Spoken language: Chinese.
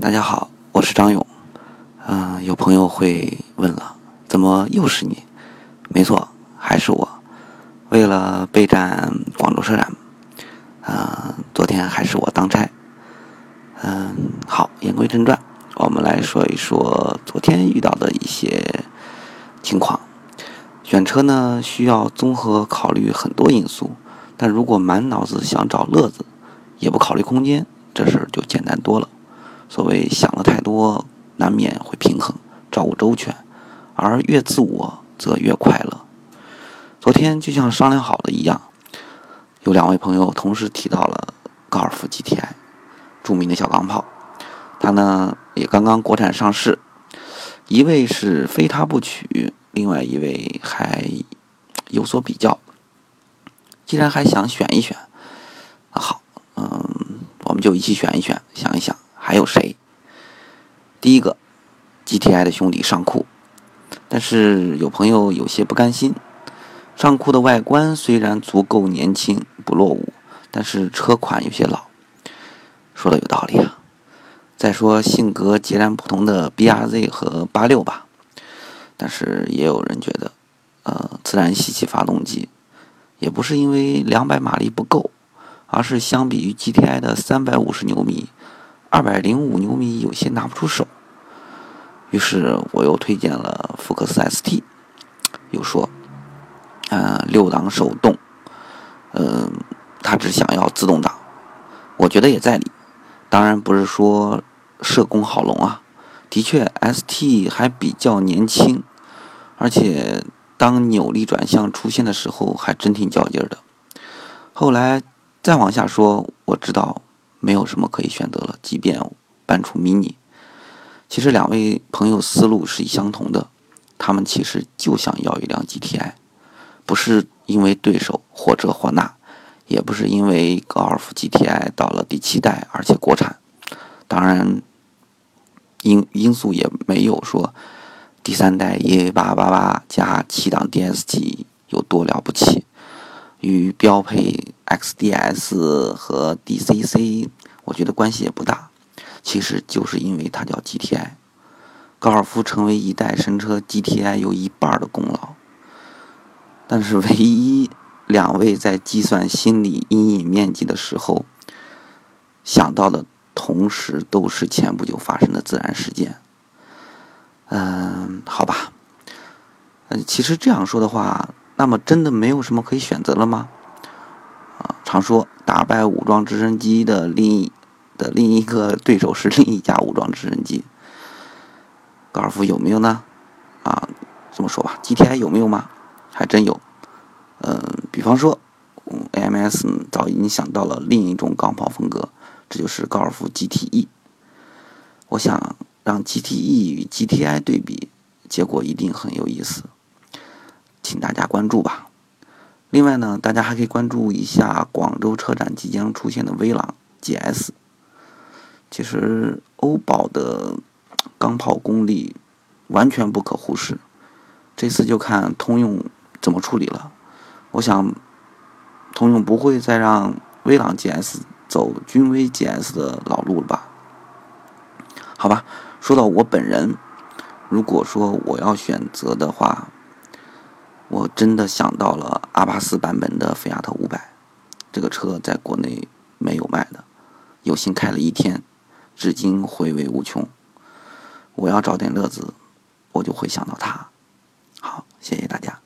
大家好，我是张勇。嗯、有朋友会问了，怎么又是你？没错，还是我。为了备战广州车展，嗯、昨天还是我当差。嗯，好，言归正传，我们来说一说昨天遇到的一些情况。选车呢，需要综合考虑很多因素，但如果满脑子想找乐子，也不考虑空间，这事儿就简单多了。所谓想的太多，难免会平衡，照顾周全，而越自我则越快乐。昨天就像商量好的一样，有两位朋友同时提到了高尔夫 GTI，著名的小钢炮，它呢也刚刚国产上市，一位是非它不娶，另外一位还有所比较。既然还想选一选，那好，嗯，我们就一起选一选，想一想还有谁。第一个，GTI 的兄弟尚酷，但是有朋友有些不甘心。尚酷的外观虽然足够年轻不落伍，但是车款有些老。说的有道理啊。再说性格截然不同的 BRZ 和八六吧，但是也有人觉得，呃，自然吸气发动机，也不是因为两百马力不够，而是相比于 GTI 的三百五十牛米，二百零五牛米有些拿不出手。于是我又推荐了福克斯 ST，又说，呃，六档手动，嗯、他只想要自动挡，我觉得也在理。当然不是说社工好龙啊，的确 ST 还比较年轻，而且当扭力转向出现的时候还真挺较劲儿的。后来再往下说，我知道没有什么可以选择了，即便搬出 mini。其实两位朋友思路是相同的，他们其实就想要一辆 GTI，不是因为对手或这或那，也不是因为高尔夫 GTI 到了第七代而且国产，当然因因素也没有说第三代 EA 八八八加七档 DSG 有多了不起，与标配 XDS 和 DCC 我觉得关系也不大。其实就是因为它叫 GTI，高尔夫成为一代神车，GTI 有一半的功劳。但是唯一两位在计算心理阴影面积的时候，想到的同时都是前不久发生的自然事件。嗯，好吧。嗯，其实这样说的话，那么真的没有什么可以选择了吗？常说打败武装直升机的另一。的另一个对手是另一架武装直升机，高尔夫有没有呢？啊，这么说吧，GTI 有没有吗？还真有。嗯、比方说，，AMS 早已经想到了另一种钢炮风格，这就是高尔夫 GTE。我想让 GTE 与 GTI 对比，结果一定很有意思，请大家关注吧。另外呢，大家还可以关注一下广州车展即将出现的威朗 GS。其实欧宝的钢炮功力完全不可忽视，这次就看通用怎么处理了。我想通用不会再让威朗 GS 走君威 GS 的老路了吧？好吧，说到我本人，如果说我要选择的话，我真的想到了阿巴斯版本的菲亚特五百这个车在国内没有卖的有幸开了一天至今回味无穷我要找点乐子我就会想到它好谢谢大家